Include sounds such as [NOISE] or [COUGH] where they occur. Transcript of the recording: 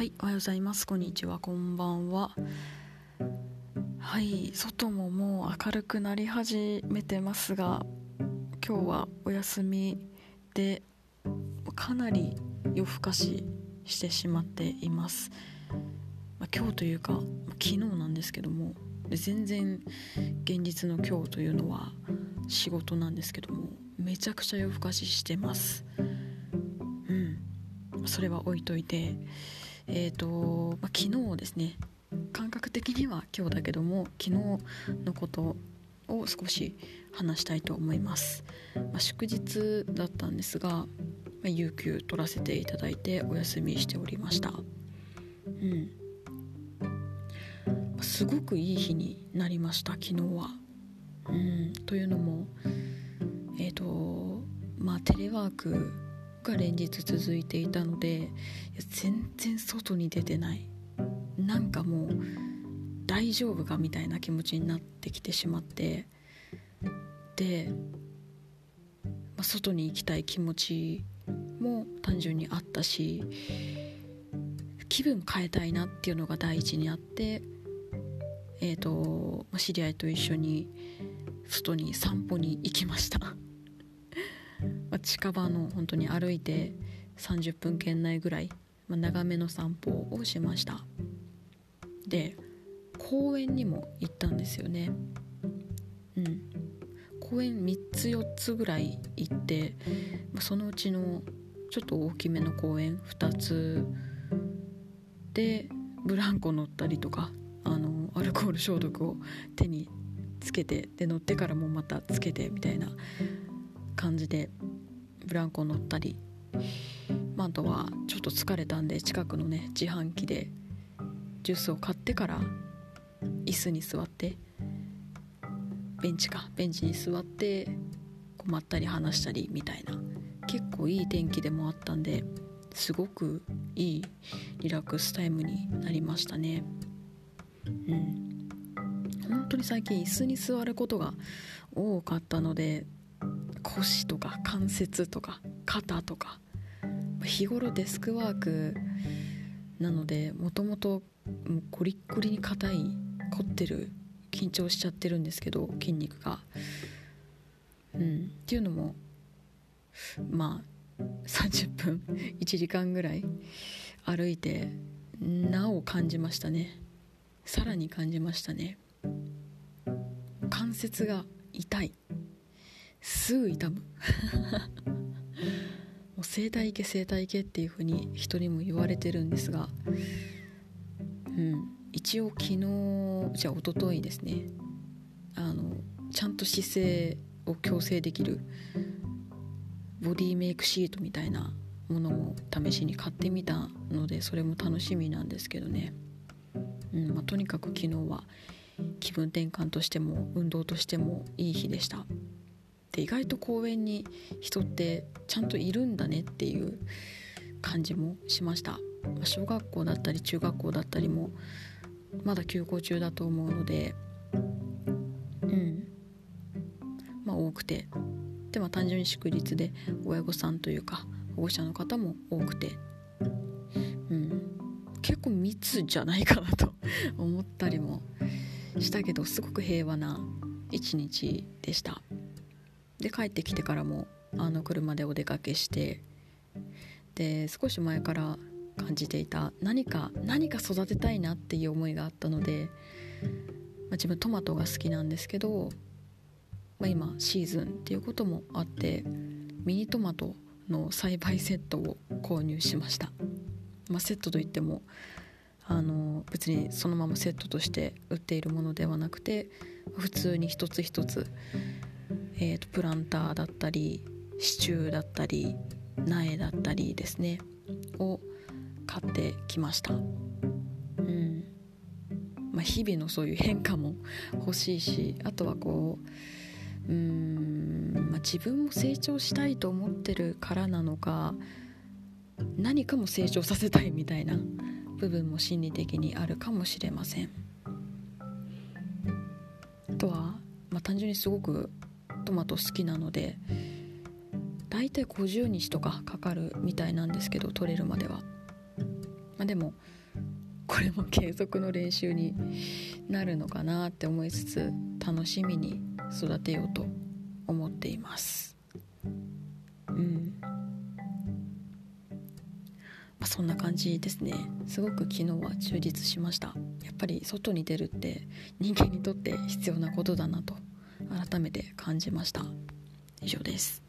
はいおはようございます。こんにちは。こんばんは。はい外ももう明るくなり始めてますが今日はお休みでかなり夜更かししてしまっています、まあ、今日というか昨日なんですけども全然現実の今日というのは仕事なんですけどもめちゃくちゃ夜更かししてます。うん。それは置いといてえっ、ー、と、まあ、昨日ですね。感覚的には今日だけども昨日のことを少し話したいと思います、まあ、祝日だったんですが、まあ、有給取らせていただいてお休みしておりました。うん。すごくいい日になりました昨日は。うん。というのもえっ、ー、とまあテレワークが連日続いていたので全然外に出てない。なんかもう大丈夫かみたいな気持ちになってきてしまってで、まあ、外に行きたい気持ちも単純にあったし気分変えたいなっていうのが第一にあってえーと、と知り合いと一緒に外に散歩に行きました。まあ、近場の本当に歩いて30分圏内ぐらい、まあ、長めの散歩をしました。で公園にも行ったんですよね。うん。公園3つ4つぐらい行って、まあ、そのうちのちょっと大きめの公園2つでブランコ乗ったりとかあのアルコール消毒を手につけてで乗ってからもまたつけてみたいな感じでブランコ乗ったり、まあ、あとはちょっと疲れたんで近くのね自販機でジュースを買ってから椅子に座ってベンチかベンチに座ってこうまったり話したりみたいな。結構いい天気でもあったんですごくいいリラックスタイムになりましたね。うん。本当に最近椅子に座ることが多かったので腰とか関節とか肩とか。日頃デスクワークなのでもともとコリッコリに硬い凝ってる緊張しちゃってるんですけど筋肉が。うん、っていうのもまあ30分1時間ぐらい歩いてなお感じましたね。さらに感じましたね。関節が痛い。すぐ痛む。[LAUGHS] もう整体系整体系っていう風に人にも言われてるんですが。うん。一応昨日じゃあ一昨日ですね。あのちゃんと姿勢を矯正できる。ボディメイクシートみたいなものも試しに買ってみたのでそれも楽しみなんですけどね、うん。まあ、とにかく昨日は気分転換としても運動としてもいい日でした。で意外と公園に人ってちゃんといるんだねっていう感じもしました。小学校だったり中学校だったりもまだ休校中だと思うのでうん。まあ多くて。でも単純に祝日で親御さんというか保護者の方も多くて。うん。結構密じゃないかなと [LAUGHS] 思ったりもしたけどすごく平和な一日でした。で帰ってきてからもあの車でお出かけしてで少し前から感じていた何か何か育てたいなっていう思いがあったので、まあ、自分トマトが好きなんですけど、まあ、今シーズンっていうこともあってミニトマトの栽培セットを購入しました、まあ、セットといってもあの別にそのままセットとして売っているものではなくて普通に一つ一つえーと、プランターだったり支柱だったり苗だったりですねを買ってきました。うんまあ、日々のそういう変化も欲しいしあとはこううん、まあ、自分も成長したいと思ってるからなのか何かも成長させたいみたいな部分も心理的にあるかもしれません。あとは、まあ、単純にすごくトマト好きなのでだいたい50日とかかかるみたいなんですけど取れるまでは。まあ、でもこれも継続の練習になるのかなって思いつつ楽しみに育てようと思っています。うん。まあ、そんな感じですね。すごく昨日は充実しました。やっぱり外に出るって人間にとって必要なことだなと。改めて感じました。以上です。